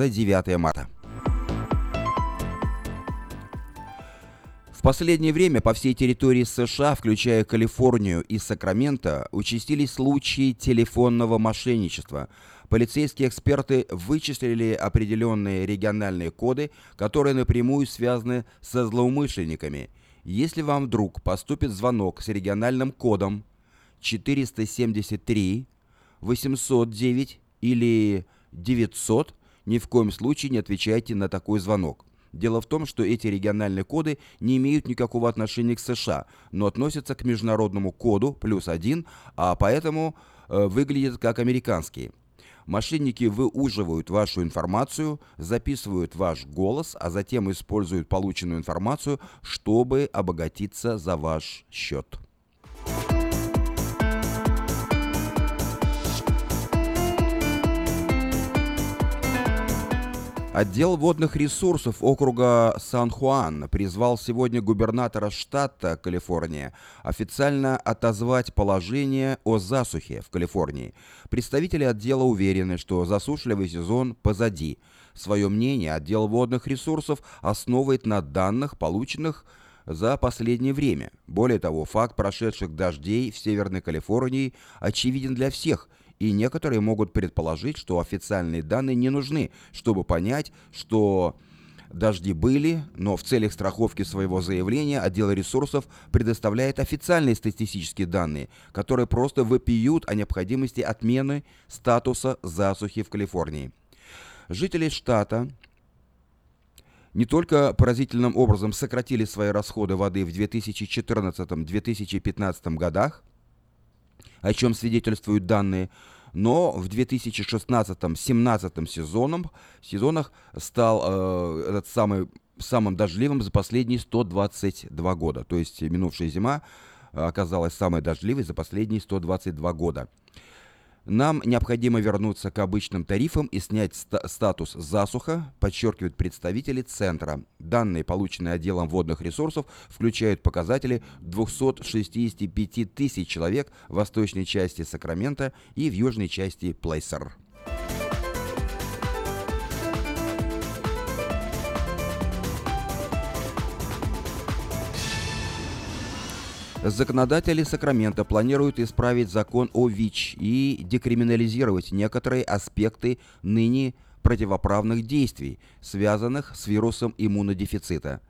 за 9 марта. В последнее время по всей территории США, включая Калифорнию и Сакраменто, участились случаи телефонного мошенничества. Полицейские эксперты вычислили определенные региональные коды, которые напрямую связаны со злоумышленниками. Если вам вдруг поступит звонок с региональным кодом 473, 809 или 900, ни в коем случае не отвечайте на такой звонок. Дело в том, что эти региональные коды не имеют никакого отношения к США, но относятся к международному коду плюс один, а поэтому э, выглядят как американские. Мошенники выуживают вашу информацию, записывают ваш голос, а затем используют полученную информацию, чтобы обогатиться за ваш счет. Отдел водных ресурсов округа Сан-Хуан призвал сегодня губернатора штата Калифорния официально отозвать положение о засухе в Калифорнии. Представители отдела уверены, что засушливый сезон позади. Свое мнение отдел водных ресурсов основывает на данных, полученных за последнее время. Более того, факт прошедших дождей в Северной Калифорнии очевиден для всех – и некоторые могут предположить, что официальные данные не нужны, чтобы понять, что дожди были, но в целях страховки своего заявления отдел ресурсов предоставляет официальные статистические данные, которые просто вопиют о необходимости отмены статуса засухи в Калифорнии. Жители штата не только поразительным образом сократили свои расходы воды в 2014-2015 годах, о чем свидетельствуют данные, но в 2016-17 сезоном, сезонах стал э, этот самый самым дождливым за последние 122 года. То есть минувшая зима оказалась самой дождливой за последние 122 года. Нам необходимо вернуться к обычным тарифам и снять ста статус засуха, подчеркивают представители Центра. Данные, полученные отделом водных ресурсов, включают показатели 265 тысяч человек в восточной части Сакрамента и в южной части Плейсер. Законодатели Сакрамента планируют исправить закон о ВИЧ и декриминализировать некоторые аспекты ныне противоправных действий, связанных с вирусом иммунодефицита –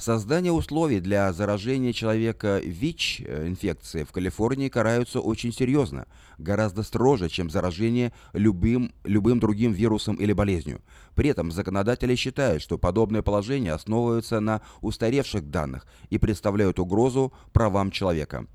Создание условий для заражения человека ВИЧ-инфекцией в Калифорнии караются очень серьезно, гораздо строже, чем заражение любым, любым другим вирусом или болезнью. При этом законодатели считают, что подобное положение основывается на устаревших данных и представляют угрозу правам человека.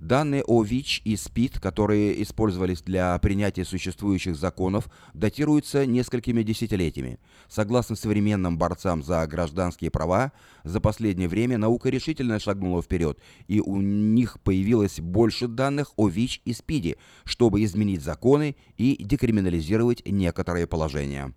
Данные о ВИЧ и СПИД, которые использовались для принятия существующих законов, датируются несколькими десятилетиями. Согласно современным борцам за гражданские права, за последнее время наука решительно шагнула вперед, и у них появилось больше данных о ВИЧ и СПИДе, чтобы изменить законы и декриминализировать некоторые положения.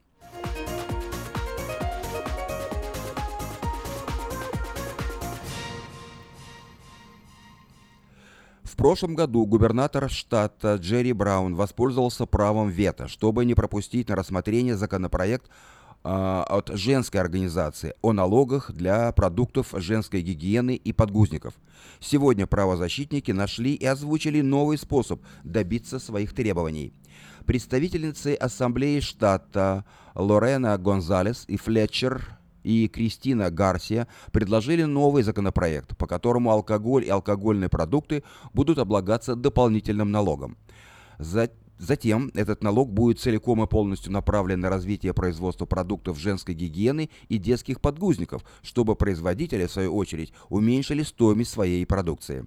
Прошлом году губернатор штата Джерри Браун воспользовался правом вето, чтобы не пропустить на рассмотрение законопроект э, от женской организации о налогах для продуктов женской гигиены и подгузников. Сегодня правозащитники нашли и озвучили новый способ добиться своих требований. Представительницы Ассамблеи штата Лорена Гонзалес и Флетчер и Кристина Гарсия предложили новый законопроект, по которому алкоголь и алкогольные продукты будут облагаться дополнительным налогом. Затем этот налог будет целиком и полностью направлен на развитие производства продуктов женской гигиены и детских подгузников, чтобы производители, в свою очередь, уменьшили стоимость своей продукции.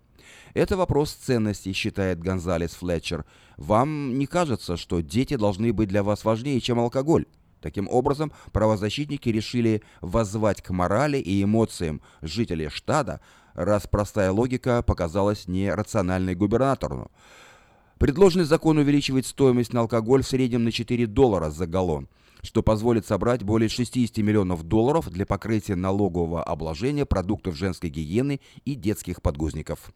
Это вопрос ценностей, считает Гонзалес Флетчер. Вам не кажется, что дети должны быть для вас важнее, чем алкоголь? Таким образом, правозащитники решили воззвать к морали и эмоциям жителей штата, раз простая логика показалась нерациональной губернатору. Предложенный закон увеличивает стоимость на алкоголь в среднем на 4 доллара за галлон, что позволит собрать более 60 миллионов долларов для покрытия налогового обложения продуктов женской гигиены и детских подгузников.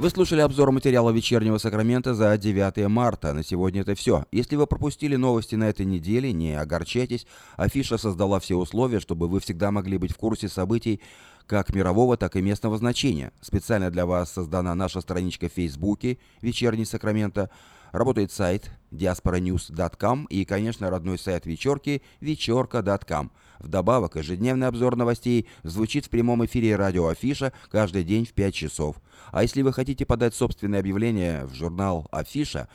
Вы слушали обзор материала вечернего Сакрамента за 9 марта. На сегодня это все. Если вы пропустили новости на этой неделе, не огорчайтесь. Афиша создала все условия, чтобы вы всегда могли быть в курсе событий как мирового, так и местного значения. Специально для вас создана наша страничка в Фейсбуке «Вечерний Сакраменто». Работает сайт diasporanews.com и, конечно, родной сайт вечерки вечерка.com. Вдобавок, ежедневный обзор новостей звучит в прямом эфире радио Афиша каждый день в 5 часов. А если вы хотите подать собственное объявление в журнал Афиша,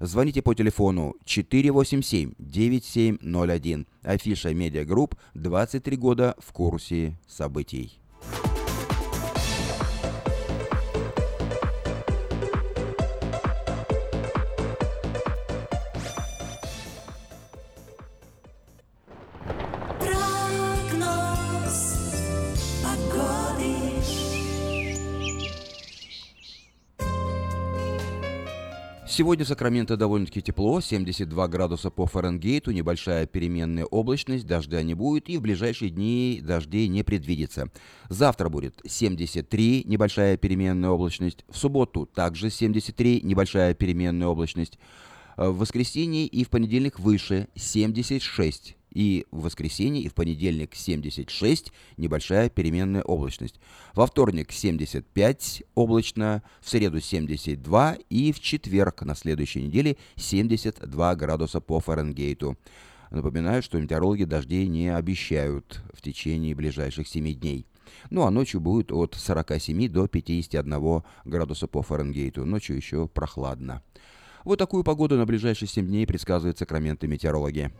звоните по телефону 487-9701. Афиша Медиагрупп 23 года в курсе событий. Сегодня в Сакраменто довольно-таки тепло, 72 градуса по Фаренгейту, небольшая переменная облачность, дождя не будет и в ближайшие дни дождей не предвидится. Завтра будет 73, небольшая переменная облачность, в субботу также 73, небольшая переменная облачность, в воскресенье и в понедельник выше 76 и в воскресенье и в понедельник 76, небольшая переменная облачность. Во вторник 75 облачно, в среду 72 и в четверг на следующей неделе 72 градуса по Фаренгейту. Напоминаю, что метеорологи дождей не обещают в течение ближайших 7 дней. Ну а ночью будет от 47 до 51 градуса по Фаренгейту. Ночью еще прохладно. Вот такую погоду на ближайшие 7 дней предсказывают сакраменты метеорологи.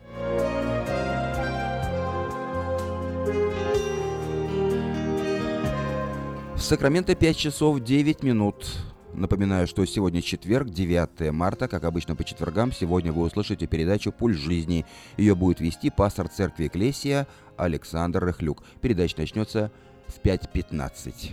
Сакраменто 5 часов 9 минут. Напоминаю, что сегодня четверг, 9 марта, как обычно по четвергам, сегодня вы услышите передачу «Пульс жизни». Ее будет вести пастор церкви Экклесия Александр Рыхлюк. Передача начнется в 5.15.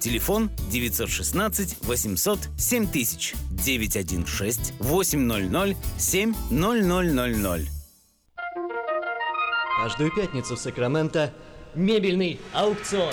Телефон 916 800 7000 916 800 7000. Каждую пятницу в Сакраменто мебельный аукцион.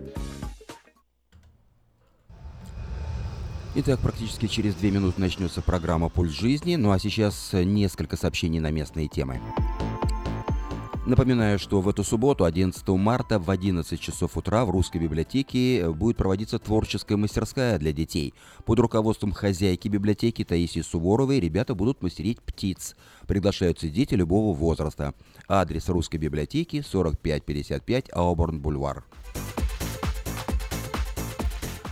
Итак, практически через две минуты начнется программа «Пульс жизни», ну а сейчас несколько сообщений на местные темы. Напоминаю, что в эту субботу, 11 марта, в 11 часов утра в Русской библиотеке будет проводиться творческая мастерская для детей. Под руководством хозяйки библиотеки Таисии Суворовой ребята будут мастерить птиц. Приглашаются дети любого возраста. Адрес Русской библиотеки 4555 Ауборн-Бульвар.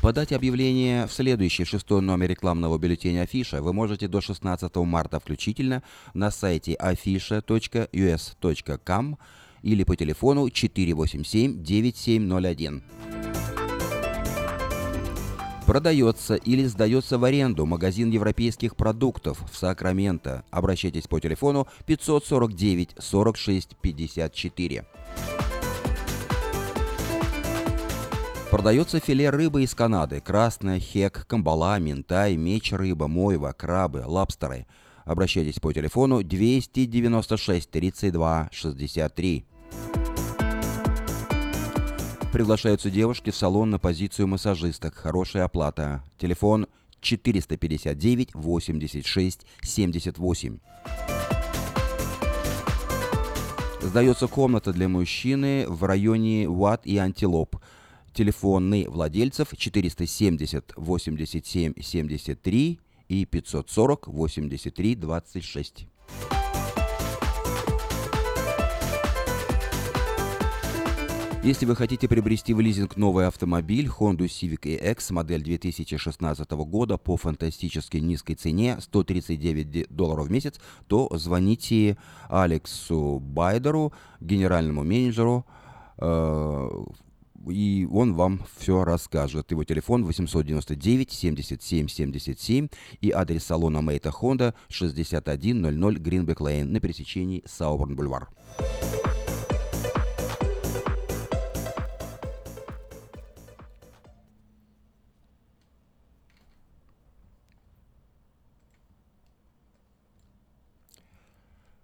Подать объявление в следующий шестой номер рекламного бюллетеня Афиша вы можете до 16 марта включительно на сайте afisha.us.com или по телефону 487-9701. Продается или сдается в аренду магазин европейских продуктов в Сакраменто. Обращайтесь по телефону 549 46 54. Продается филе рыбы из Канады. Красная, хек, камбала, ментай, меч рыба, мойва, крабы, лабстеры. Обращайтесь по телефону 296 32 63. Приглашаются девушки в салон на позицию массажисток. Хорошая оплата. Телефон 459 86 78. Сдается комната для мужчины в районе Уат и Антилоп. Телефоны владельцев 470 87 73 и 540 83 26. Если вы хотите приобрести в лизинг новый автомобиль Honda Civic EX модель 2016 года по фантастически низкой цене 139 долларов в месяц, то звоните Алексу Байдеру, генеральному менеджеру э, и он вам все расскажет. Его телефон 899 77 77 и адрес салона Мейта Хонда 6100 Гринбек Лейн на пересечении Сауборн Бульвар.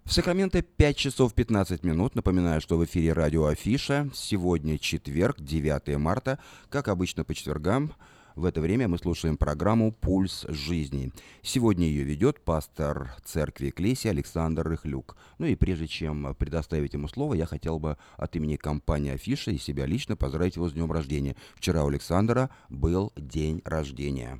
В Сакраменто 5 часов 15 минут. Напоминаю, что в эфире радио Афиша. Сегодня четверг, 9 марта. Как обычно по четвергам, в это время мы слушаем программу «Пульс жизни». Сегодня ее ведет пастор церкви Клеси Александр Рыхлюк. Ну и прежде чем предоставить ему слово, я хотел бы от имени компании Афиша и себя лично поздравить его с днем рождения. Вчера у Александра был день рождения.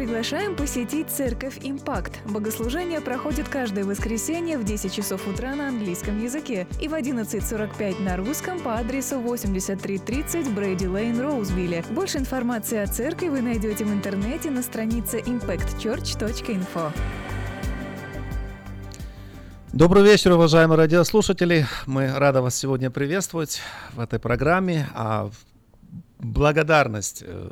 Приглашаем посетить Церковь Импакт. Богослужение проходит каждое воскресенье в 10 часов утра на английском языке и в 11.45 на русском по адресу 8330 Брейди Лейн, Роузвилле. Больше информации о церкви вы найдете в интернете на странице impactchurch.info. Добрый вечер, уважаемые радиослушатели. Мы рады вас сегодня приветствовать в этой программе. А благодарность э,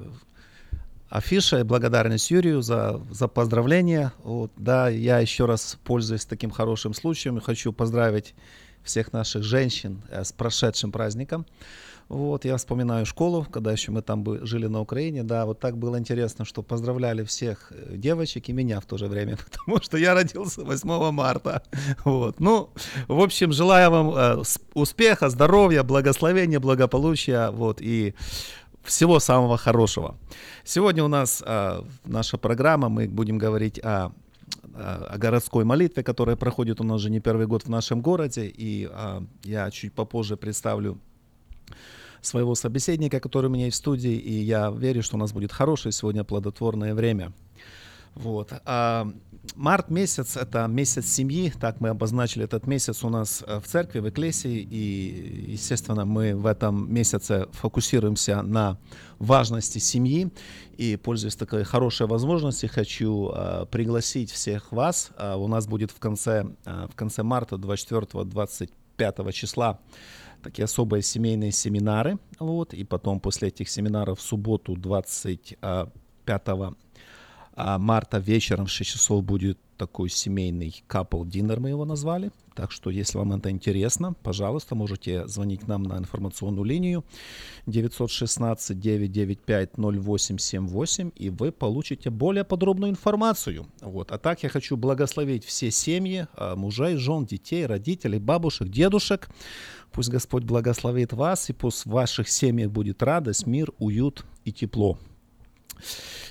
афиша и благодарность Юрию за, за поздравления. Вот, да, я еще раз, пользуясь таким хорошим случаем, хочу поздравить всех наших женщин э, с прошедшим праздником. Вот, я вспоминаю школу, когда еще мы там жили на Украине, да, вот так было интересно, что поздравляли всех э, девочек и меня в то же время, потому что я родился 8 марта, вот, ну, в общем, желаю вам э, успеха, здоровья, благословения, благополучия, вот, и всего самого хорошего. Сегодня у нас э, наша программа, мы будем говорить о о городской молитве, которая проходит у нас уже не первый год в нашем городе, и а, я чуть попозже представлю своего собеседника, который у меня есть в студии, и я верю, что у нас будет хорошее сегодня плодотворное время. Вот. А март месяц — это месяц семьи, так мы обозначили этот месяц у нас э, в церкви, в Экклесии, и, естественно, мы в этом месяце фокусируемся на важности семьи, и, пользуясь такой хорошей возможностью, хочу э, пригласить всех вас. Э, у нас будет в конце, э, в конце марта, 24-25 числа, такие особые семейные семинары, вот, и потом после этих семинаров в субботу 25 а, марта вечером в 6 часов будет такой семейный couple dinner, мы его назвали. Так что, если вам это интересно, пожалуйста, можете звонить нам на информационную линию 916-995-0878, и вы получите более подробную информацию. Вот. А так я хочу благословить все семьи, а, мужей, жен, детей, родителей, бабушек, дедушек. Пусть Господь благословит вас, и пусть в ваших семьях будет радость, мир, уют и тепло.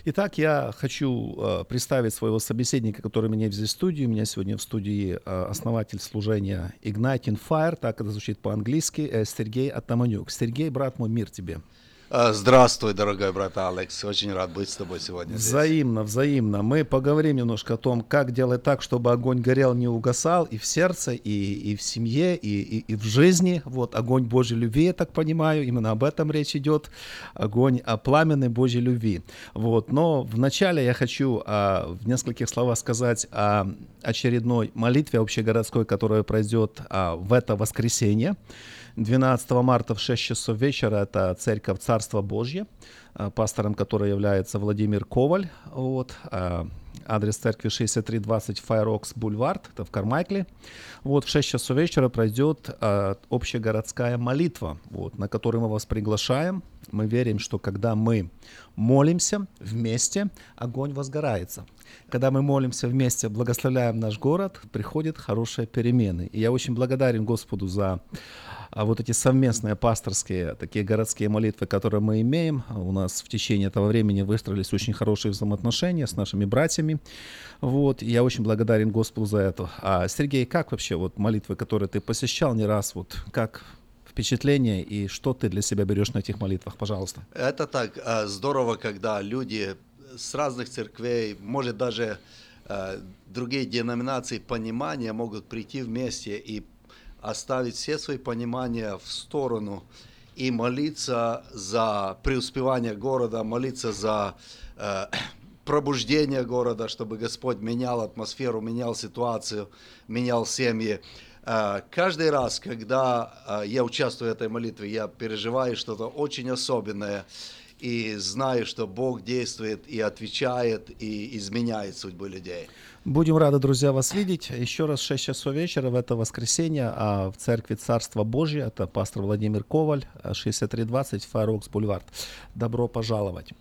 Итак, я хочу э, представить своего собеседника, который меня здесь в студии. У меня сегодня в студии э, основатель служения Igniting Fire, так это звучит по-английски, э, Сергей Атаманюк. Сергей, брат мой, мир тебе. А, здравствуй, дорогой брат Алекс. Очень рад быть с тобой сегодня. Взаимно, здесь. взаимно. Мы поговорим немножко о том, как делать так, чтобы огонь горел, не угасал и в сердце, и, и в семье, и, и, и в жизни. Вот огонь Божьей любви, я так понимаю, именно об этом речь идет. Огонь о пламенной Божьей любви. Вот. Но вначале я хочу а, в нескольких словах сказать о очередной молитве общегородской, которая пройдет а, в это воскресенье. 12 марта в 6 часов вечера это церковь Царства Божье, э, пастором которой является Владимир Коваль. Вот. Э, адрес церкви 6320 Fireox Бульвард, это в Кармайкле. Вот в 6 часов вечера пройдет э, общегородская молитва, вот, на которую мы вас приглашаем. Мы верим, что когда мы молимся вместе, огонь возгорается. Когда мы молимся вместе, благословляем наш город, приходят хорошие перемены. И я очень благодарен Господу за а вот эти совместные пасторские, такие городские молитвы, которые мы имеем, у нас в течение этого времени выстроились очень хорошие взаимоотношения с нашими братьями. Вот, я очень благодарен Господу за это. А, Сергей, как вообще вот молитвы, которые ты посещал не раз, вот как впечатление и что ты для себя берешь на этих молитвах, пожалуйста? Это так а, здорово, когда люди с разных церквей, может даже а, другие деноминации понимания могут прийти вместе и оставить все свои понимания в сторону и молиться за преуспевание города, молиться за э, пробуждение города, чтобы Господь менял атмосферу, менял ситуацию, менял семьи. Э, каждый раз, когда э, я участвую в этой молитве, я переживаю что-то очень особенное и знаю, что Бог действует и отвечает и изменяет судьбы людей. Будем рады, друзья, вас видеть. Еще раз 6 часов вечера в это воскресенье а в церкви Царства Божье. Это пастор Владимир Коваль, 6320 Файрокс Бульвард. Добро пожаловать.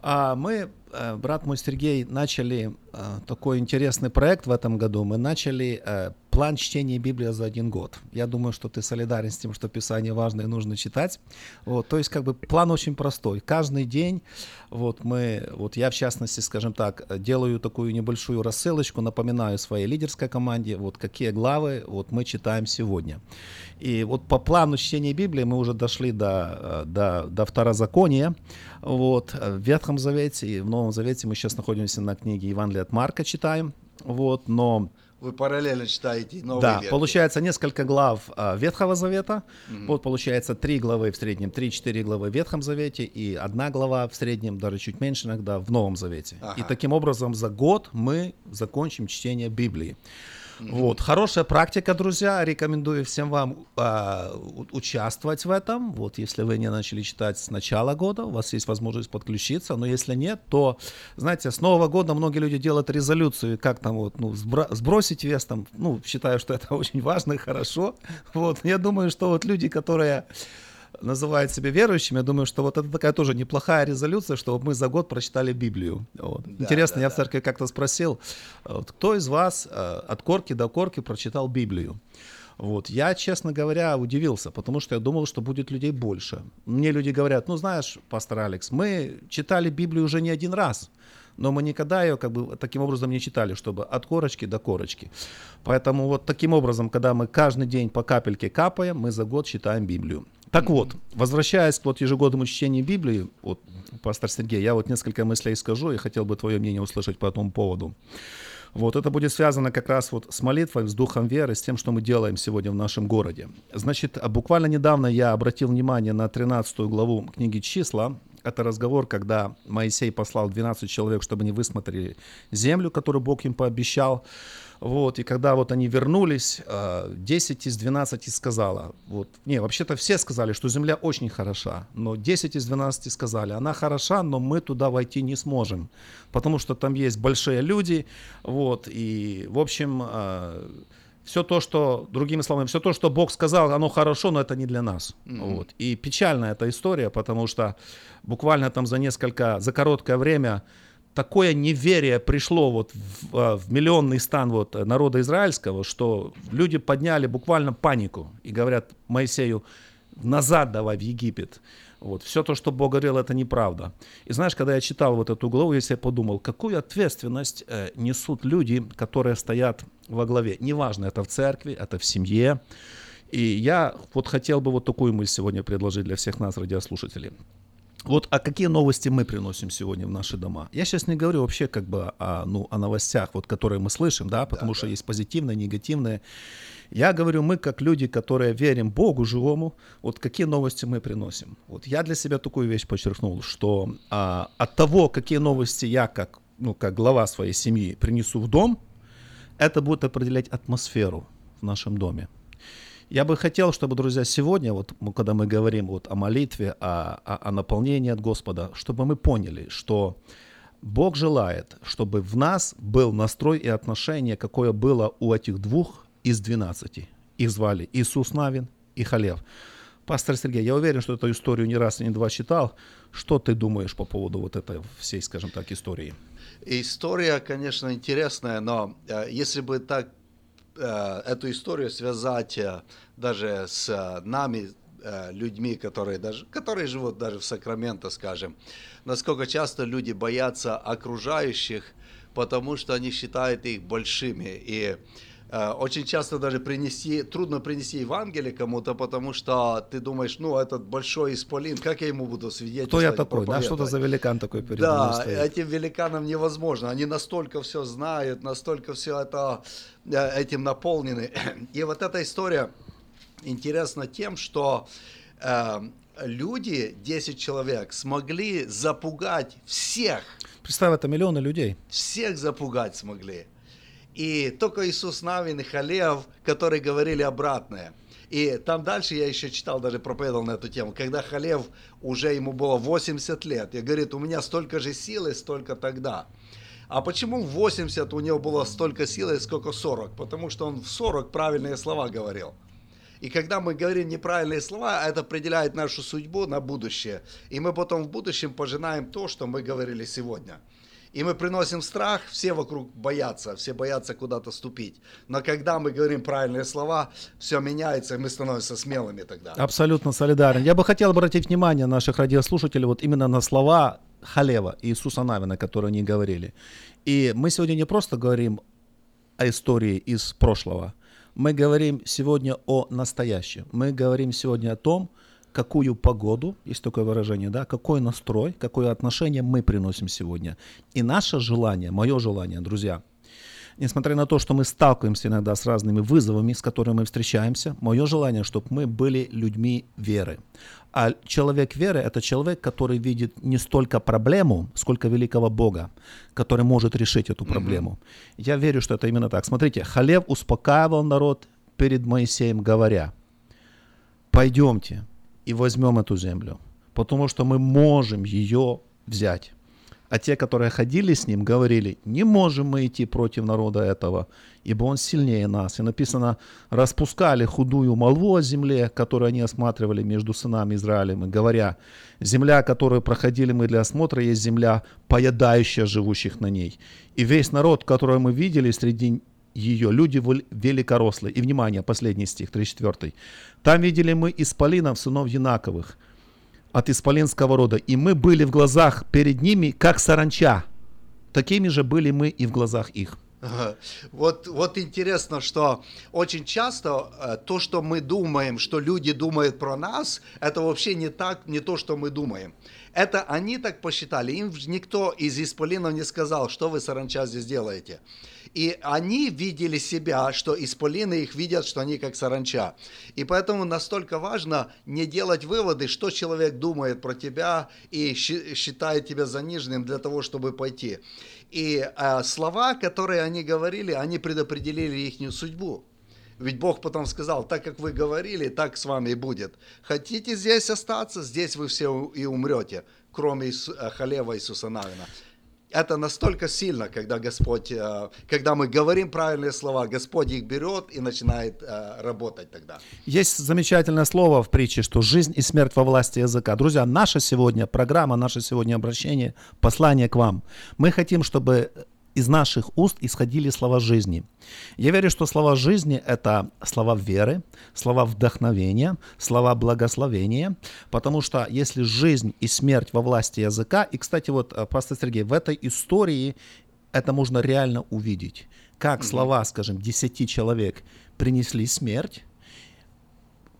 А мы, э, брат мой Сергей, начали э, такой интересный проект в этом году. Мы начали э, план чтения Библии за один год. Я думаю, что ты солидарен с тем, что Писание важно и нужно читать. Вот, то есть, как бы план очень простой. Каждый день, вот мы, вот я в частности, скажем так, делаю такую небольшую рассылочку, напоминаю своей лидерской команде, вот какие главы вот мы читаем сегодня. И вот по плану чтения Библии мы уже дошли до, до, до второзакония. Вот, в Ветхом Завете и в Новом Завете мы сейчас находимся на книге Евангелия от Марка читаем. Вот, но вы параллельно читаете новые Да, ветки. получается несколько глав а, Ветхого Завета, mm вот получается три главы в среднем, три-четыре главы в Ветхом Завете и одна глава в среднем, даже чуть меньше иногда, в Новом Завете. Ага. И таким образом за год мы закончим чтение Библии. Вот, хорошая практика, друзья. Рекомендую всем вам э, участвовать в этом. Вот, если вы не начали читать с начала года, у вас есть возможность подключиться. Но если нет, то, знаете, с Нового года многие люди делают резолюцию, как там вот, ну, сбросить сбросить вес, там, ну, считаю, что это очень важно и хорошо. Вот, я думаю, что вот люди, которые называют себя верующими, я думаю, что вот это такая тоже неплохая резолюция, чтобы мы за год прочитали Библию. Вот. Да, Интересно, да, я да. в церкви как-то спросил, вот, кто из вас э, от корки до корки прочитал Библию? Вот. Я, честно говоря, удивился, потому что я думал, что будет людей больше. Мне люди говорят, ну знаешь, пастор Алекс, мы читали Библию уже не один раз но мы никогда ее как бы таким образом не читали, чтобы от корочки до корочки. Поэтому вот таким образом, когда мы каждый день по капельке капаем, мы за год читаем Библию. Так вот, возвращаясь к вот ежегодному чтению Библии, вот, пастор Сергей, я вот несколько мыслей скажу и хотел бы твое мнение услышать по этому поводу. Вот это будет связано как раз вот с молитвой, с духом веры, с тем, что мы делаем сегодня в нашем городе. Значит, буквально недавно я обратил внимание на 13 главу книги «Числа», это разговор, когда Моисей послал 12 человек, чтобы они высмотрели землю, которую Бог им пообещал. Вот, и когда вот они вернулись, 10 э, из 12 сказала, вот, не, вообще-то все сказали, что земля очень хороша, но 10 из 12 сказали, она хороша, но мы туда войти не сможем, потому что там есть большие люди, вот, и, в общем, э, все то, что, другими словами, все то, что Бог сказал, оно хорошо, но это не для нас. Mm-hmm. Вот. И печальная эта история, потому что буквально там за несколько, за короткое время такое неверие пришло вот в, а, в миллионный стан вот народа израильского, что люди подняли буквально панику и говорят Моисею, назад давай в Египет. Вот. Все то, что Бог говорил, это неправда. И знаешь, когда я читал вот эту главу, я себе подумал, какую ответственность э, несут люди, которые стоят во главе. Неважно, это в церкви, это в семье. И я вот хотел бы вот такую мысль сегодня предложить для всех нас, радиослушателей. Вот а какие новости мы приносим сегодня в наши дома? Я сейчас не говорю вообще как бы о, ну, о новостях, вот, которые мы слышим, да, потому да, что да. есть позитивные, негативные. Я говорю, мы как люди, которые верим Богу живому, вот какие новости мы приносим. Вот я для себя такую вещь подчеркнул, что а, от того, какие новости я как, ну, как глава своей семьи принесу в дом, это будет определять атмосферу в нашем доме. Я бы хотел, чтобы, друзья, сегодня, вот, когда мы говорим вот о молитве, о, о, о наполнении от Господа, чтобы мы поняли, что Бог желает, чтобы в нас был настрой и отношение, какое было у этих двух из 12. Их звали Иисус Навин и Халев. Пастор Сергей, я уверен, что эту историю не раз и не два читал. Что ты думаешь по поводу вот этой всей, скажем так, истории? История, конечно, интересная, но э, если бы так эту историю связать э, даже с э, нами, э, людьми, которые, даже, которые живут даже в Сакраменто, скажем, насколько часто люди боятся окружающих, потому что они считают их большими. И Э, очень часто даже принести, трудно принести Евангелие кому-то, потому что ты думаешь, ну, этот большой исполин, как я ему буду свидетельствовать? Кто я такой, да, что-то за великан такой перед Да, стоит. этим великанам невозможно, они настолько все знают, настолько все это, э, этим наполнены. И вот эта история интересна тем, что э, люди, 10 человек, смогли запугать всех. Представь, это миллионы людей. Всех запугать смогли. И только Иисус Навин и Халев, которые говорили обратное. И там дальше я еще читал, даже проповедовал на эту тему, когда Халев уже ему было 80 лет, и говорит, у меня столько же силы, столько тогда. А почему в 80 у него было столько силы, сколько 40? Потому что он в 40 правильные слова говорил. И когда мы говорим неправильные слова, это определяет нашу судьбу на будущее. И мы потом в будущем пожинаем то, что мы говорили сегодня. И мы приносим страх, все вокруг боятся, все боятся куда-то ступить. Но когда мы говорим правильные слова, все меняется, и мы становимся смелыми тогда. Абсолютно солидарен. Я бы хотел обратить внимание наших радиослушателей вот именно на слова Халева Иисуса Навина, которые они говорили. И мы сегодня не просто говорим о истории из прошлого, мы говорим сегодня о настоящем. Мы говорим сегодня о том, какую погоду, есть такое выражение, да, какой настрой, какое отношение мы приносим сегодня. И наше желание, мое желание, друзья, несмотря на то, что мы сталкиваемся иногда с разными вызовами, с которыми мы встречаемся, мое желание, чтобы мы были людьми веры. А человек веры – это человек, который видит не столько проблему, сколько великого Бога, который может решить эту проблему. Mm-hmm. Я верю, что это именно так. Смотрите, Халев успокаивал народ перед Моисеем, говоря, пойдемте, и возьмем эту землю, потому что мы можем ее взять. А те, которые ходили с ним, говорили, не можем мы идти против народа этого, ибо он сильнее нас. И написано, распускали худую молву о земле, которую они осматривали между сынами Израилем, говоря, земля, которую проходили мы для осмотра, есть земля, поедающая живущих на ней. И весь народ, который мы видели среди ее, люди великорослые. И, внимание, последний стих, 34. Там видели мы исполинов, сынов Янаковых, от исполинского рода, и мы были в глазах перед ними, как саранча. Такими же были мы и в глазах их. Вот, вот интересно, что очень часто э, то, что мы думаем, что люди думают про нас, это вообще не так, не то, что мы думаем. Это они так посчитали. Им никто из исполинов не сказал, что вы, саранча, здесь делаете. И они видели себя, что исполины их видят, что они как саранча. И поэтому настолько важно не делать выводы, что человек думает про тебя и считает тебя заниженным для того, чтобы пойти. И э, слова, которые они говорили, они предопределили их судьбу. Ведь Бог потом сказал, так как вы говорили, так с вами и будет. Хотите здесь остаться, здесь вы все и умрете, кроме э, Халева Иисуса Навина это настолько сильно, когда Господь, э, когда мы говорим правильные слова, Господь их берет и начинает э, работать тогда. Есть замечательное слово в притче, что жизнь и смерть во власти языка. Друзья, наша сегодня программа, наше сегодня обращение, послание к вам. Мы хотим, чтобы из наших уст исходили слова жизни. Я верю, что слова жизни – это слова веры, слова вдохновения, слова благословения, потому что если жизнь и смерть во власти языка, и, кстати, вот, э, пастор Сергей, в этой истории это можно реально увидеть, как слова, скажем, десяти человек принесли смерть,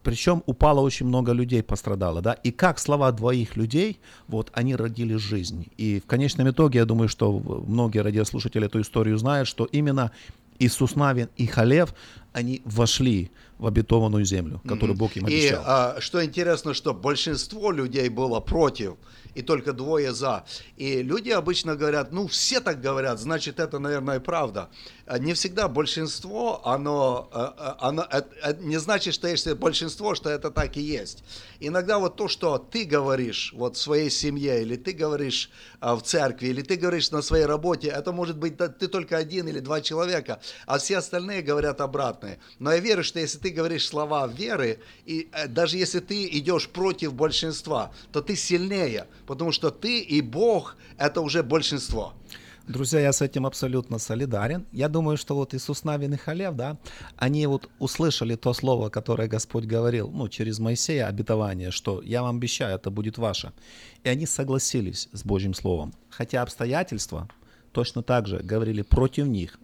причем упало очень много людей, пострадало, да, и как слова двоих людей, вот, они родили жизнь. И в конечном итоге, я думаю, что многие радиослушатели эту историю знают, что именно Иисус Навин и Халев, они вошли в обетованную землю, которую. Бог им обещал. И а, что интересно, что большинство людей было против, и только двое за. И люди обычно говорят, ну все так говорят, значит это, наверное, правда. А не всегда большинство, оно, э, э, оно, оно не значит, что если большинство, что это так и есть. Иногда вот то, что ты говоришь вот в своей семье, или ты говоришь а, в церкви, или ты говоришь на своей работе, это может быть ты только один или два человека, а все остальные говорят обратное. Но я верю, что если ты говоришь слова веры, и э, даже если ты идешь против большинства, то ты сильнее, потому что ты и Бог – это уже большинство. Друзья, я с этим абсолютно солидарен. Я думаю, что вот Иисус Навин и Халев, да, они вот услышали то слово, которое Господь говорил, ну, через Моисея, обетование, что я вам обещаю, это будет ваше. И они согласились с Божьим Словом. Хотя обстоятельства точно так же говорили против них,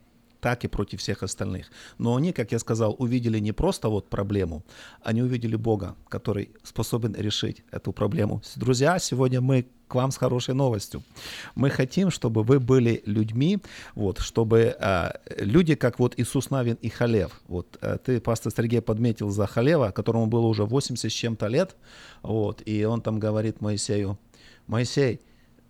так и против всех остальных. Но они, как я сказал, увидели не просто вот проблему, они увидели Бога, который способен решить эту проблему. Друзья, сегодня мы к вам с хорошей новостью. Мы хотим, чтобы вы были людьми, вот, чтобы э, люди, как вот Иисус Навин и Халев. Вот э, ты, пастор Сергей, подметил за Халева, которому было уже 80 с чем-то лет, вот, и он там говорит Моисею, Моисей,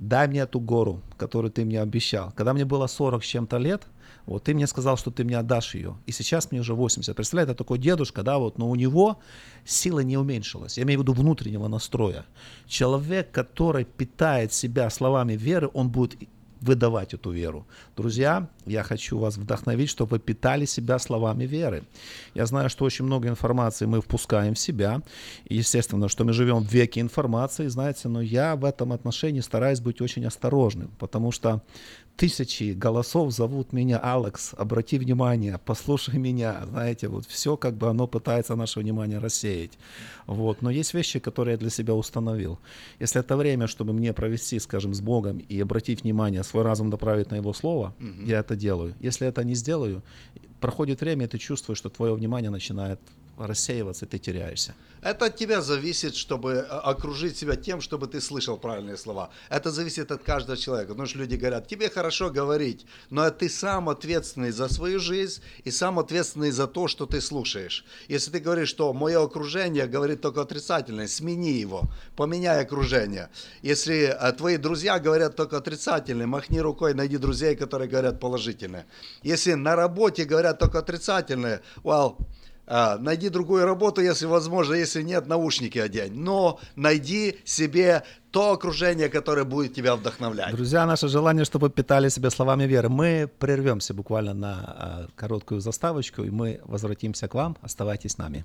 дай мне эту гору, которую ты мне обещал. Когда мне было 40 с чем-то лет, вот ты мне сказал, что ты мне отдашь ее. И сейчас мне уже 80. Представляете, это такой дедушка, да, вот, но у него сила не уменьшилась. Я имею в виду внутреннего настроя. Человек, который питает себя словами веры, он будет выдавать эту веру. Друзья, я хочу вас вдохновить, чтобы вы питали себя словами веры. Я знаю, что очень много информации мы впускаем в себя. И, естественно, что мы живем в веке информации, знаете, но я в этом отношении стараюсь быть очень осторожным, потому что тысячи голосов зовут меня Алекс, обрати внимание, послушай меня, знаете, вот все как бы оно пытается наше внимание рассеять. Вот. Но есть вещи, которые я для себя установил. Если это время, чтобы мне провести, скажем, с Богом и обратить внимание, свой разум направить на Его Слово, mm-hmm. я это делаю. Если это не сделаю, проходит время, и ты чувствуешь, что твое внимание начинает рассеиваться, ты теряешься. Это от тебя зависит, чтобы э, окружить себя тем, чтобы ты слышал правильные слова. Это зависит от каждого человека. Потому что люди говорят, тебе хорошо говорить, но ты сам ответственный за свою жизнь и сам ответственный за то, что ты слушаешь. Если ты говоришь, что мое окружение говорит только отрицательное, смени его, поменяй окружение. Если э, твои друзья говорят только отрицательное, махни рукой, найди друзей, которые говорят положительное. Если на работе говорят только отрицательное, well, а, найди другую работу, если возможно, если нет, наушники одень. Но найди себе то окружение, которое будет тебя вдохновлять. Друзья, наше желание, чтобы питали себя словами веры. Мы прервемся буквально на а, короткую заставочку, и мы возвратимся к вам. Оставайтесь с нами.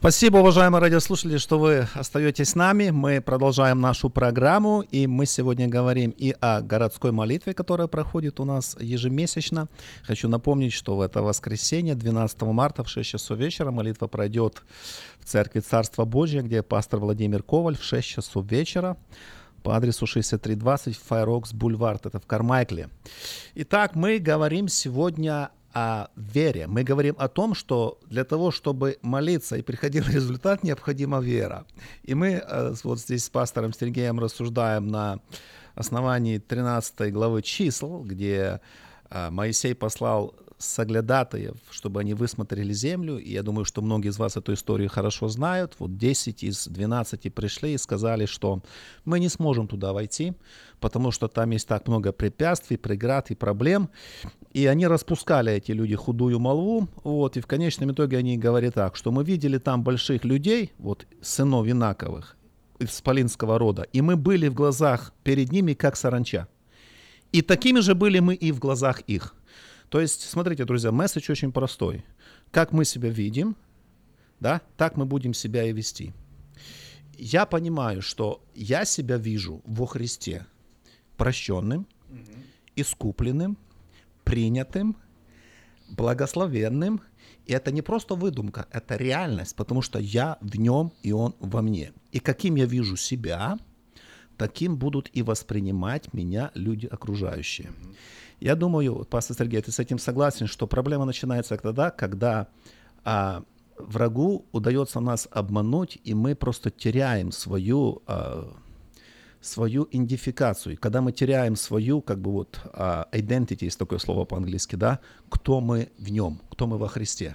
Спасибо, уважаемые радиослушатели, что вы остаетесь с нами. Мы продолжаем нашу программу, и мы сегодня говорим и о городской молитве, которая проходит у нас ежемесячно. Хочу напомнить, что в это воскресенье, 12 марта в 6 часов вечера, молитва пройдет в церкви Царства Божьего, где пастор Владимир Коваль в 6 часов вечера по адресу 6320 Файрокс Бульвард, это в Кармайкле. Итак, мы говорим сегодня о вере. Мы говорим о том, что для того, чтобы молиться и приходил результат, необходима вера. И мы э, вот здесь с пастором Сергеем рассуждаем на основании 13 главы чисел, где э, Моисей послал соглядатаев, чтобы они высмотрели землю. И я думаю, что многие из вас эту историю хорошо знают. Вот 10 из 12 пришли и сказали, что мы не сможем туда войти, потому что там есть так много препятствий, преград и проблем. И они распускали, эти люди, худую молву. Вот, и в конечном итоге они говорят так, что мы видели там больших людей, вот сынов из Полинского рода, и мы были в глазах перед ними, как саранча. И такими же были мы и в глазах их. То есть, смотрите, друзья, месседж очень простой. Как мы себя видим, да, так мы будем себя и вести. Я понимаю, что я себя вижу во Христе прощенным, искупленным, принятым, благословенным. И это не просто выдумка, это реальность, потому что я в нем, и он во мне. И каким я вижу себя, таким будут и воспринимать меня люди окружающие. Я думаю, пастор Сергей, ты с этим согласен, что проблема начинается тогда, когда а, врагу удается нас обмануть, и мы просто теряем свою, а, свою идентификацию. Когда мы теряем свою, как бы вот, а, identity, есть такое слово по-английски, да, кто мы в нем, кто мы во Христе.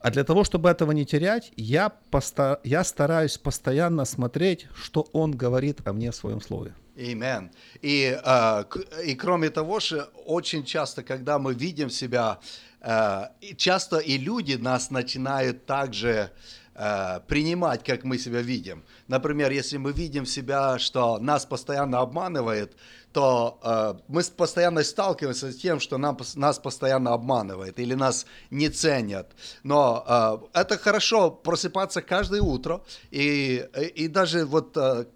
А для того, чтобы этого не терять, я, поста- я стараюсь постоянно смотреть, что он говорит о мне в своем слове. Amen. И, э, и кроме того, что очень часто, когда мы видим себя, э, часто и люди нас начинают также э, принимать, как мы себя видим. Например, если мы видим себя, что нас постоянно обманывает, то э, мы постоянно сталкиваемся с тем, что нам, нас постоянно обманывает или нас не ценят. Но э, это хорошо просыпаться каждое утро и, и даже вот э,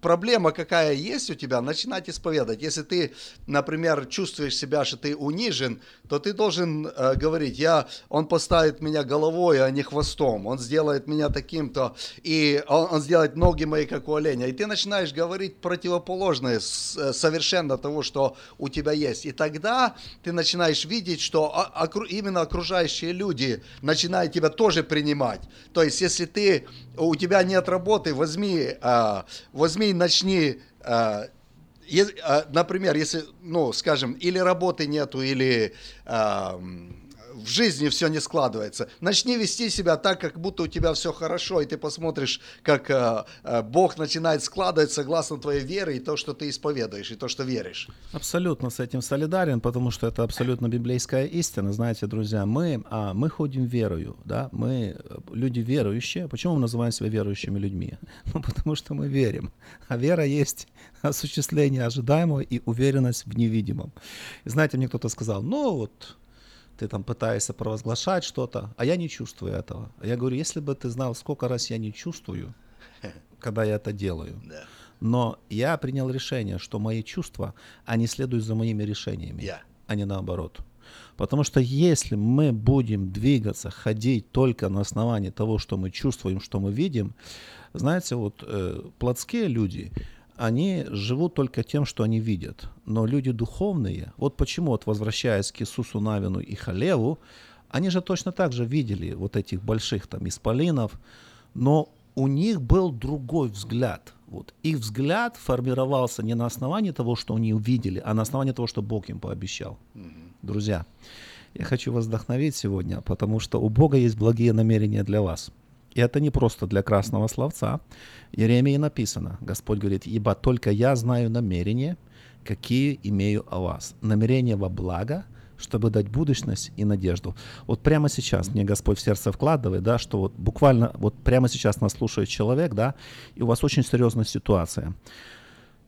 проблема какая есть у тебя, начинать исповедать. Если ты, например, чувствуешь себя, что ты унижен, то ты должен э, говорить, я, он поставит меня головой, а не хвостом, он сделает меня таким-то, и он, он сделает ноги мои, как у оленя. И ты начинаешь говорить противоположное э, совершенно того, что у тебя есть. И тогда ты начинаешь видеть, что окру, именно окружающие люди начинают тебя тоже принимать. То есть, если ты, у тебя нет работы, возьми, э, возьми начни э, например, если, ну, скажем, или работы нету, или в жизни все не складывается. Начни вести себя так, как будто у тебя все хорошо, и ты посмотришь, как э, э, Бог начинает складывать согласно твоей вере и то, что ты исповедуешь, и то, что веришь. Абсолютно с этим солидарен, потому что это абсолютно библейская истина. Знаете, друзья, мы, а, мы ходим верою, да, мы э, люди верующие. Почему мы называем себя верующими людьми? Ну, потому что мы верим. А вера есть осуществление ожидаемого и уверенность в невидимом. И знаете, мне кто-то сказал, ну вот ты там пытаешься провозглашать что-то, а я не чувствую этого. Я говорю, если бы ты знал, сколько раз я не чувствую, когда я это делаю. Но я принял решение, что мои чувства, они следуют за моими решениями, Yeah. а не наоборот. Потому что если мы будем двигаться, ходить только на основании того, что мы чувствуем, что мы видим, знаете, вот э, плотские люди, они живут только тем, что они видят. Но люди духовные, вот почему, вот возвращаясь к Иисусу Навину и Халеву, они же точно так же видели вот этих больших там исполинов, но у них был другой взгляд. Вот. Их взгляд формировался не на основании того, что они увидели, а на основании того, что Бог им пообещал. Друзья, я хочу вас вдохновить сегодня, потому что у Бога есть благие намерения для вас. И это не просто для красного словца. Еремии написано, Господь говорит, «Ибо только я знаю намерения, какие имею о вас. Намерения во благо, чтобы дать будущность и надежду». Вот прямо сейчас мне Господь в сердце вкладывает, да, что вот буквально вот прямо сейчас нас слушает человек, да, и у вас очень серьезная ситуация.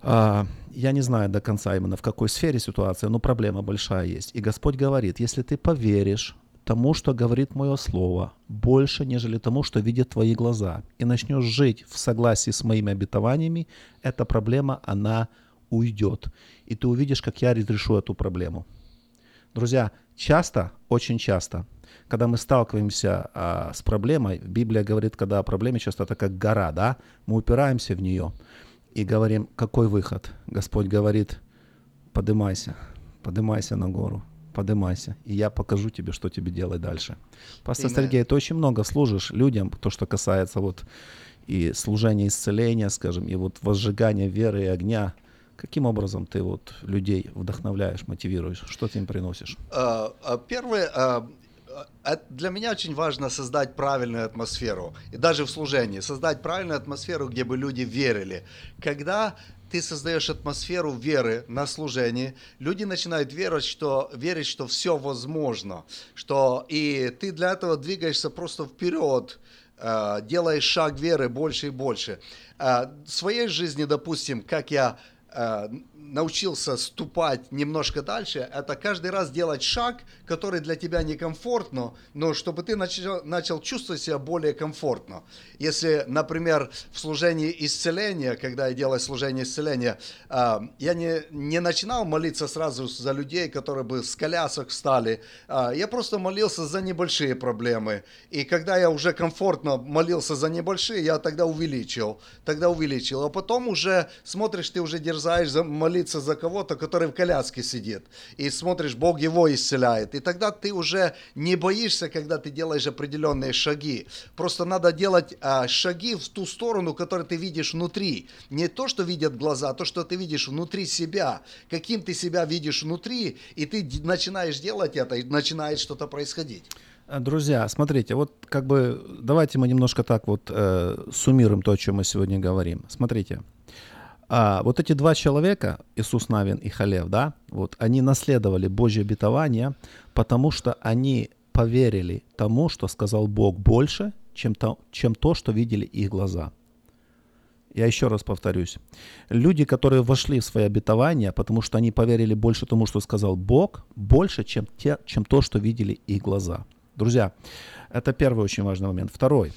А, я не знаю до конца именно в какой сфере ситуация, но проблема большая есть. И Господь говорит, если ты поверишь тому, что говорит мое слово, больше, нежели тому, что видят твои глаза, и начнешь жить в согласии с моими обетованиями, эта проблема, она уйдет. И ты увидишь, как я разрешу эту проблему. Друзья, часто, очень часто, когда мы сталкиваемся а, с проблемой, Библия говорит, когда о проблеме часто это как гора, да, мы упираемся в нее и говорим, какой выход? Господь говорит, подымайся, подымайся на гору, подымайся, и я покажу тебе, что тебе делать дальше. Пастор Amen. Сергей, ты очень много служишь людям, то, что касается вот и служения исцеления, скажем, и вот возжигания веры и огня. Каким образом ты вот людей вдохновляешь, мотивируешь? Что ты им приносишь? А, а, Первое, а, для меня очень важно создать правильную атмосферу. И даже в служении. Создать правильную атмосферу, где бы люди верили. Когда ты создаешь атмосферу веры на служении, люди начинают верить, что, верить, что все возможно. Что, и ты для этого двигаешься просто вперед, э, делаешь шаг веры больше и больше. Э, В своей жизни, допустим, как я научился ступать немножко дальше, это каждый раз делать шаг, который для тебя некомфортно, но чтобы ты начал, начал чувствовать себя более комфортно. Если, например, в служении исцеления, когда я делаю служение исцеления, э, я не, не начинал молиться сразу за людей, которые бы с колясок встали. Э, Я просто молился за небольшие проблемы. И когда я уже комфортно молился за небольшие, я тогда увеличил. Тогда увеличил. А потом уже смотришь, ты уже дерзаешь за, молиться за кого-то, который в коляске сидит. И смотришь, Бог его исцеляет. И тогда ты уже не боишься, когда ты делаешь определенные шаги. Просто надо делать а, шаги в ту сторону, которую ты видишь внутри. Не то, что видят глаза, а то, что ты видишь внутри себя. Каким ты себя видишь внутри, и ты начинаешь делать это, и начинает что-то происходить. А, Друзья, смотрите, вот как бы давайте мы немножко так вот э, суммируем то, о чем мы сегодня говорим. Смотрите, а, вот эти два человека, Иисус Навин и Халев, да, вот они наследовали Божье обетование, потому что они поверили тому, что сказал Бог больше, чем то, чем то, что видели их глаза. Я еще раз повторюсь. Люди, которые вошли в свои обетования, потому что они поверили больше тому, что сказал Бог, больше, чем, те, чем то, что видели их глаза. Друзья, это первый очень важный момент. Второй.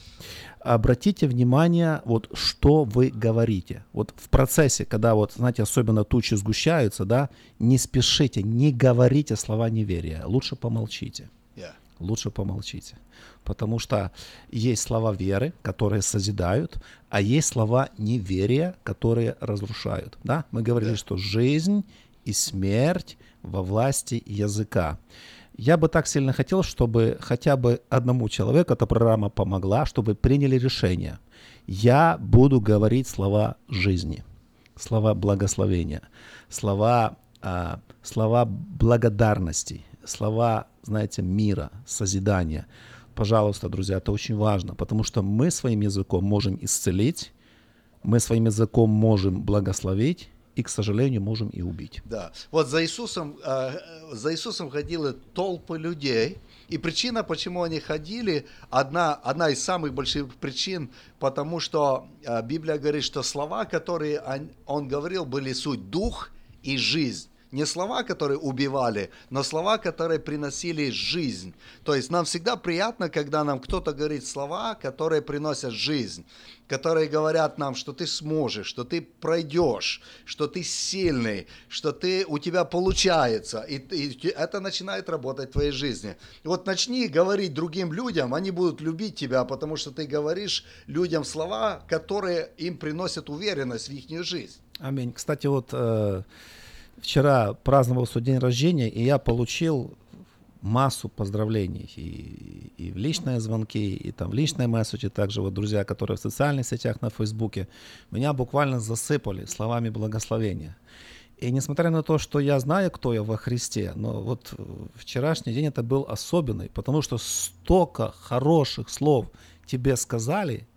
Обратите внимание, вот что вы говорите. Вот в процессе, когда вот, знаете, особенно тучи сгущаются, да, не спешите, не говорите слова неверия. Лучше помолчите. Yeah. Лучше помолчите. Потому что есть слова веры, которые созидают, а есть слова неверия, которые разрушают. Да? Мы говорили, Да. что жизнь и смерть во власти языка. Я бы так сильно хотел, чтобы хотя бы одному человеку эта программа помогла, чтобы приняли решение. Я буду говорить слова жизни, слова благословения, слова, а, слова благодарности, слова, знаете, мира, созидания. Пожалуйста, друзья, это очень важно, потому что мы своим языком можем исцелить, мы своим языком можем благословить, и, к сожалению, можем и убить. Да. Вот за Иисусом, э, за Иисусом ходили толпы людей, и причина, почему они ходили, одна, одна из самых больших причин, потому что э, Библия говорит, что слова, которые он говорил, были суть дух и жизнь. Не слова, которые убивали, но слова, которые приносили жизнь. То есть нам всегда приятно, когда нам кто-то говорит слова, которые приносят жизнь, которые говорят нам, что ты сможешь, что ты пройдешь, что ты сильный, что ты, у тебя получается. И, и это начинает работать в твоей жизни. Вот начни говорить другим людям, они будут любить тебя, потому что ты говоришь людям слова, которые им приносят уверенность в их жизнь. Аминь. Кстати, вот э, вчера праздновал свой день рождения, и я получил массу поздравлений. И, и в личные звонки, и там в личные месседжи, также вот друзья, которые в социальных сетях на Фейсбуке, меня буквально засыпали словами благословения. И несмотря на то, что я знаю, кто я во Христе, но вот вчерашний день это был особенный, потому что столько хороших слов тебе сказали,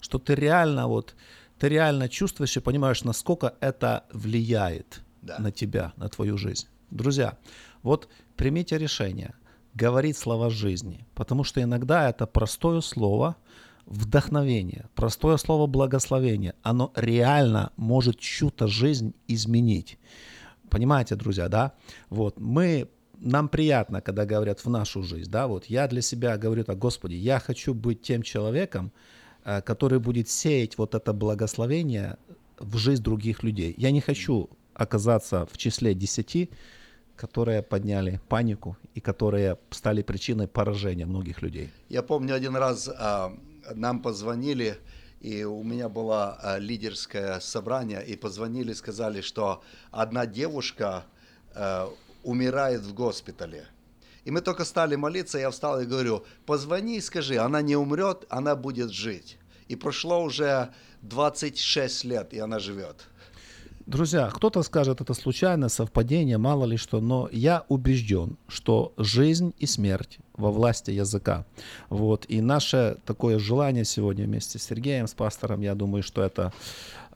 что ты реально вот, ты реально чувствуешь и понимаешь, насколько это влияет да. на тебя, на твою жизнь. Друзья, вот примите решение говорить слова жизни, потому что иногда это простое слово вдохновение, простое слово благословение, оно реально может чью-то жизнь изменить. Понимаете, друзья, да? Вот мы нам приятно, когда говорят в нашу жизнь, да, вот я для себя говорю так, Господи, я хочу быть тем человеком, э, который будет сеять вот это благословение в жизнь других людей. Я не хочу оказаться в числе десяти, которые подняли панику и которые стали причиной поражения многих людей. Я помню один раз а, нам позвонили, и у меня было а, лидерское собрание, и позвонили, сказали, что одна девушка а, умирает в госпитале. И мы только стали молиться, я встал и говорю, позвони и скажи, она не умрет, она будет жить. И прошло уже 26 лет, и она живет. Друзья, кто-то скажет, это случайно, совпадение, мало ли что, но я убежден, что жизнь и смерть во власти языка. Вот. И наше такое желание сегодня вместе с Сергеем, с пастором, я думаю, что это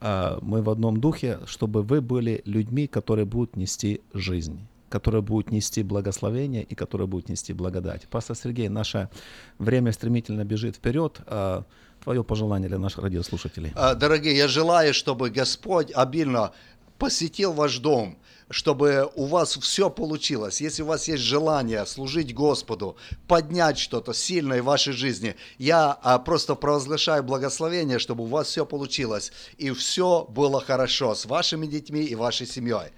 э, мы в одном духе, чтобы вы были людьми, которые будут нести жизнь которые будут нести благословение и которые будут нести благодать. Пастор Сергей, наше время стремительно бежит вперед. А, твое пожелание для наших радиослушателей? А, дорогие, я желаю, чтобы Господь обильно посетил ваш дом, чтобы у вас все получилось. Если у вас есть желание служить Господу, поднять что-то сильное в вашей жизни, я а, просто провозглашаю благословение, чтобы у вас все получилось и все было хорошо с вашими детьми и вашей семьей.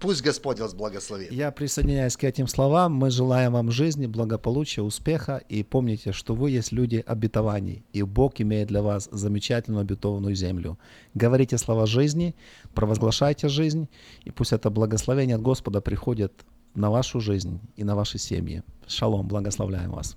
Пусть Господь вас благословит. Я присоединяюсь к этим словам. Мы желаем вам жизни, благополучия, успеха. И помните, что вы есть люди обетований. И Бог имеет для вас замечательную обетованную землю. Говорите слова жизни, провозглашайте жизнь. И пусть это благословение от Господа приходит на вашу жизнь и на ваши семьи. Шалом, благословляем вас.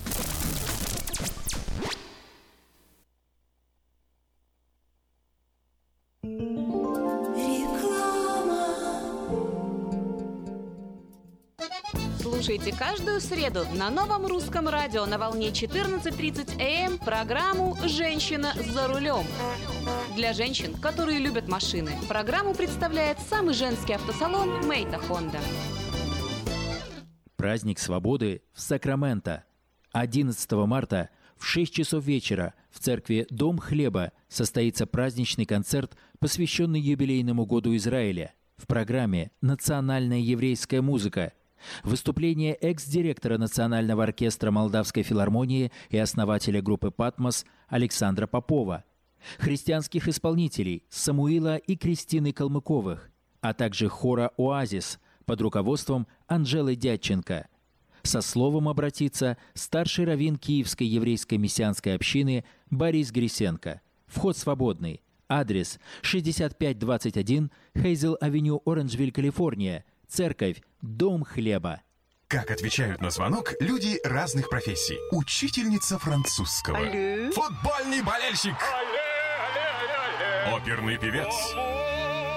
Слушайте каждую среду на новом русском радио на волне 14.30 АМ программу «Женщина за рулем». для женщин, которые любят машины. Программу представляет самый женский автосалон Мейта Хонда. Праздник свободы в Сакраменто. 11 марта в 6 часов вечера в церкви Дом Хлеба состоится праздничный концерт, посвященный юбилейному году Израиля. В программе «Национальная еврейская музыка», Выступление экс-директора Национального оркестра Молдавской филармонии и основателя группы «Патмос» Александра Попова, христианских исполнителей Самуила и Кристины Калмыковых, а также хора «Оазис» под руководством Анжелы Дядченко. Со словом обратится старший раввин Киевской еврейской мессианской общины Борис Грисенко. Вход свободный. Адрес 6521 Хейзел-авеню, Оранжвиль, Калифорния. Церковь «Дом хлеба». Как отвечают на звонок люди разных профессий. Учительница французского. Алле. Футбольный болельщик. Оперный певец.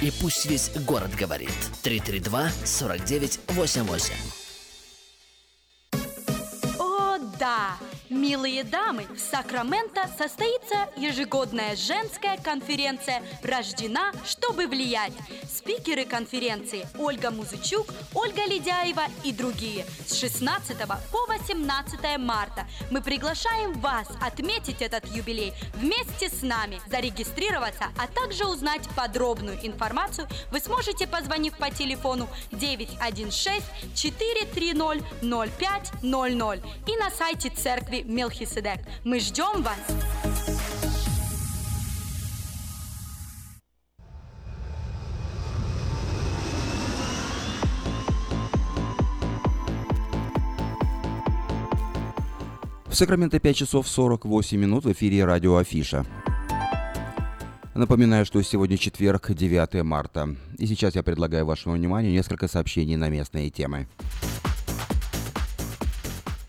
И пусть весь город говорит. 332-4988. О, да! Милые дамы, в Сакраменто состоится ежегодная женская конференция «Рождена, чтобы влиять». Спикеры конференции Ольга Музычук, Ольга Ледяева и другие. С 16 по 18 марта мы приглашаем вас отметить этот юбилей вместе с нами. Зарегистрироваться, а также узнать подробную информацию вы сможете, позвонив по телефону 916 430 0500 и на сайте церкви Мелхиседек. Мы ждем вас! В Сакраменто 5 часов 48 минут в эфире радио Афиша. Напоминаю, что сегодня четверг, 9 марта. И сейчас я предлагаю вашему вниманию несколько сообщений на местные темы.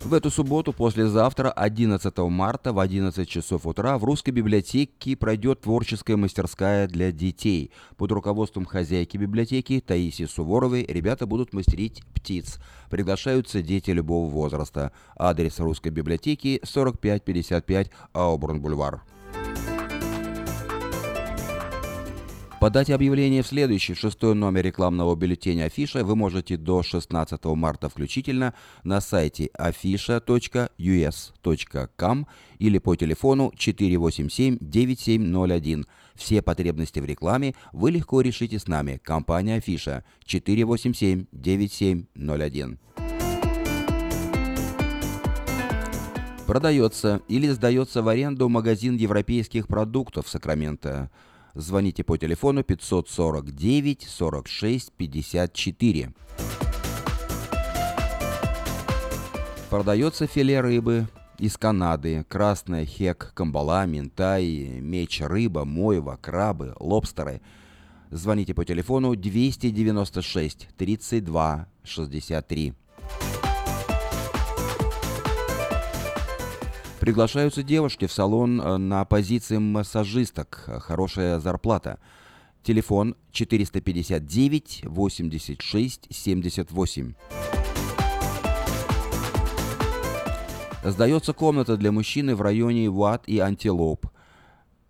В эту субботу, послезавтра, 11 марта, в 11 часов утра, в Русской библиотеке пройдет творческая мастерская для детей. Под руководством хозяйки библиотеки Таисии Суворовой ребята будут мастерить птиц. Приглашаются дети любого возраста. Адрес Русской библиотеки 4555 Аубурн-Бульвар. Подать объявление в следующий, шестой номер рекламного бюллетеня Афиша вы можете до 16 марта включительно на сайте afisha.us.com или по телефону 487-9701. Все потребности в рекламе вы легко решите с нами. Компания Афиша 487-9701. Продается или сдается в аренду магазин европейских продуктов Сакраменто. Звоните по телефону 549 46 54. Продается филе рыбы из Канады, красная хек, камбала, минтай, меч рыба, мойва, крабы, лобстеры. Звоните по телефону 296 32 63. Приглашаются девушки в салон э, на позиции массажисток. Хорошая зарплата. Телефон 459 86 78. Сдается комната для мужчины в районе Ват и Антилоп.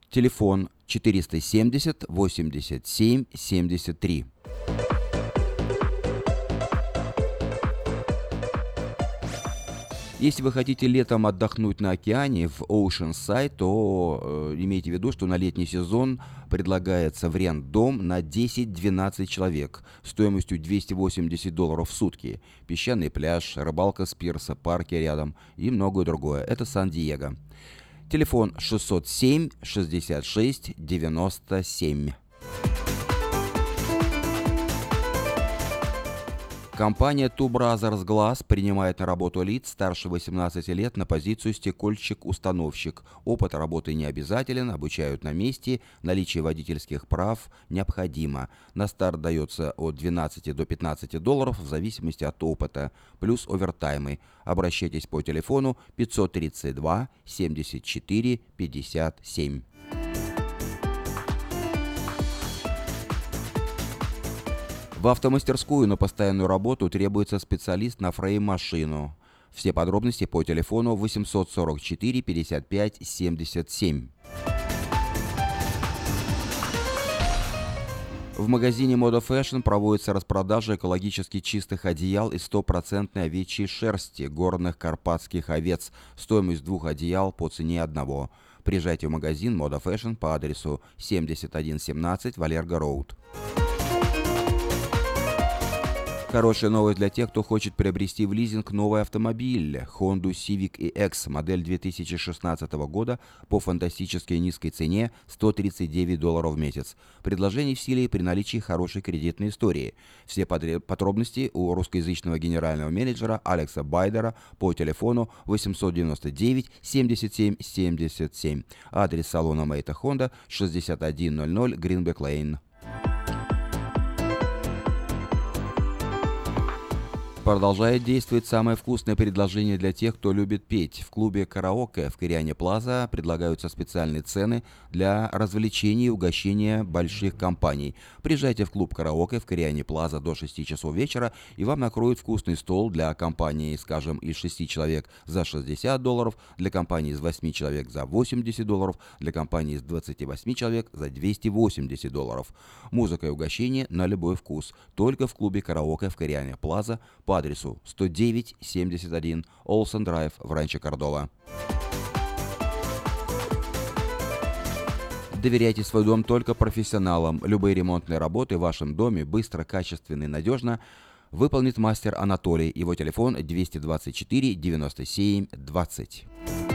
Телефон 470 87 73. Если вы хотите летом отдохнуть на океане в Oceanside, то э, имейте в виду, что на летний сезон предлагается в рент дом на 10-12 человек стоимостью 280 долларов в сутки. Песчаный пляж, рыбалка с пирса, парки рядом и многое другое. Это Сан-Диего. Телефон 607 66 97. Компания Two Brothers Glass принимает на работу лиц старше 18 лет на позицию стекольщик-установщик. Опыт работы не обязателен, обучают на месте, наличие водительских прав необходимо. На старт дается от 12 до 15 долларов в зависимости от опыта, плюс овертаймы. Обращайтесь по телефону 532 74 57. В автомастерскую на постоянную работу требуется специалист на фрейм-машину. Все подробности по телефону 844 55 77. В магазине Moda Fashion проводится распродажа экологически чистых одеял из стопроцентной овечьей шерсти горных карпатских овец. Стоимость двух одеял по цене одного. Приезжайте в магазин Moda Fashion по адресу 7117 Валерго Роуд. Хорошая новость для тех, кто хочет приобрести в лизинг новый автомобиль Honda Civic EX модель 2016 года по фантастически низкой цене 139 долларов в месяц. Предложение в силе при наличии хорошей кредитной истории. Все подробности у русскоязычного генерального менеджера Алекса Байдера по телефону 899 77 77. Адрес салона Мэйта Honda 6100 Greenback Lane. Продолжает действовать самое вкусное предложение для тех, кто любит петь. В клубе «Караоке» в Кориане Плаза предлагаются специальные цены для развлечений и угощения больших компаний. Приезжайте в клуб «Караоке» в Кориане Плаза до 6 часов вечера, и вам накроют вкусный стол для компании, скажем, из 6 человек за 60 долларов, для компании из 8 человек за 80 долларов, для компании из 28 человек за 280 долларов. Музыка и угощение на любой вкус. Только в клубе «Караоке» в Кориане Плаза по адресу 10971 Олсен Драйв в Ранчо Кордова. Доверяйте свой дом только профессионалам. Любые ремонтные работы в вашем доме быстро, качественно и надежно выполнит мастер Анатолий. Его телефон 224 97 20.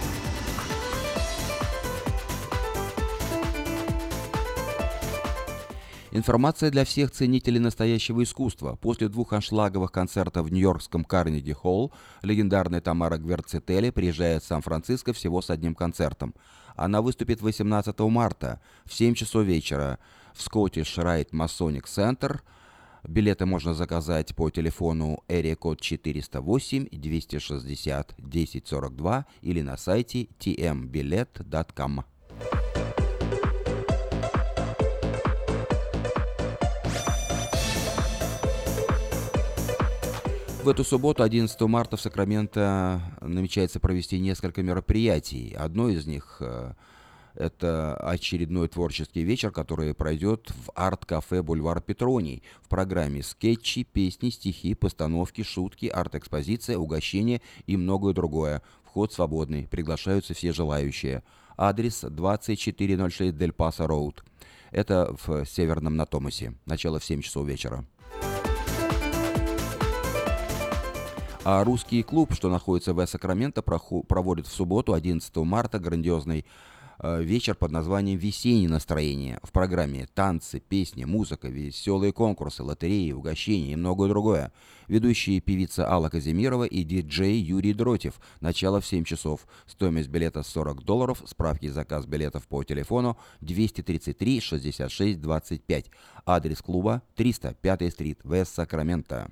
Информация для всех ценителей настоящего искусства. После двух аншлаговых концертов в Нью-Йоркском Карнеги Холл легендарная Тамара Гверцетели приезжает в Сан-Франциско всего с одним концертом. Она выступит 18 марта в 7 часов вечера в Scottish Rite Masonic Center. Билеты можно заказать по телефону Area код 408 260 1042 или на сайте tmbilet.com. В эту субботу, 11 марта, в Сакраменто намечается провести несколько мероприятий. Одно из них э, это очередной творческий вечер, который пройдет в арт-кафе «Бульвар Петроний». В программе скетчи, песни, стихи, постановки, шутки, арт-экспозиция, угощения и многое другое. Вход свободный, приглашаются все желающие. Адрес 2406 Дель Паса Роуд. Это в Северном Натомасе. Начало в 7 часов вечера. А русский клуб, что находится в Сакраменто, проводит в субботу, 11 марта, грандиозный э, вечер под названием «Весеннее настроение». В программе танцы, песни, музыка, веселые конкурсы, лотереи, угощения и многое другое. Ведущие певица Алла Казимирова и диджей Юрий Дротев. Начало в 7 часов. Стоимость билета 40 долларов. Справки и заказ билетов по телефону 233 66 25. Адрес клуба 305 стрит, Вест Сакраменто.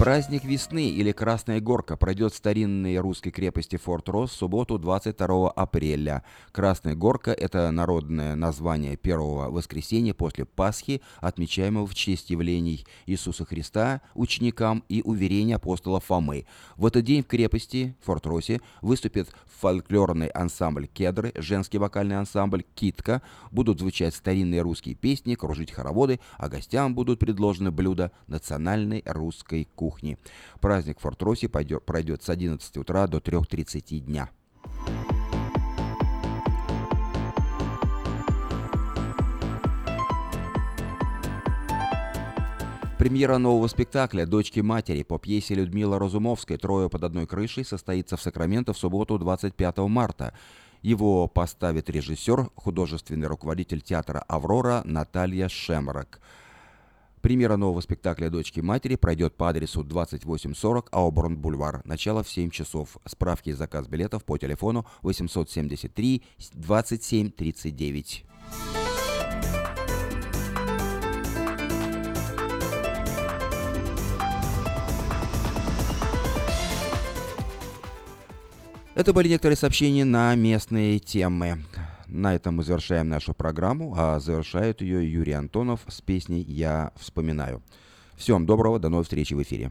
Праздник весны или Красная Горка пройдет в старинной русской крепости Форт Росс в субботу 22 апреля. Красная Горка – это народное название первого воскресенья после Пасхи, отмечаемого в честь явлений Иисуса Христа ученикам и уверения апостола Фомы. В этот день в крепости Форт Россе выступит фольклорный ансамбль «Кедры», женский вокальный ансамбль «Китка», будут звучать старинные русские песни, кружить хороводы, а гостям будут предложены блюда национальной русской кухни кухни. Праздник в Форт-Россе пройдет с 11 утра до 3.30 дня. Премьера нового спектакля «Дочки матери» по пьесе Людмила Разумовской «Трое под одной крышей» состоится в Сакраменто в субботу 25 марта. Его поставит режиссер, художественный руководитель театра «Аврора» Наталья Шемрак. Премьера нового спектакля «Дочки матери» пройдет по адресу 2840 Ауборн-Бульвар. Начало в 7 часов. Справки и заказ билетов по телефону 873 27 39. Это были некоторые сообщения на местные темы. На этом мы завершаем нашу программу, а завершает ее Юрий Антонов с песней «Я вспоминаю». Всем доброго, до новой встречи в эфире.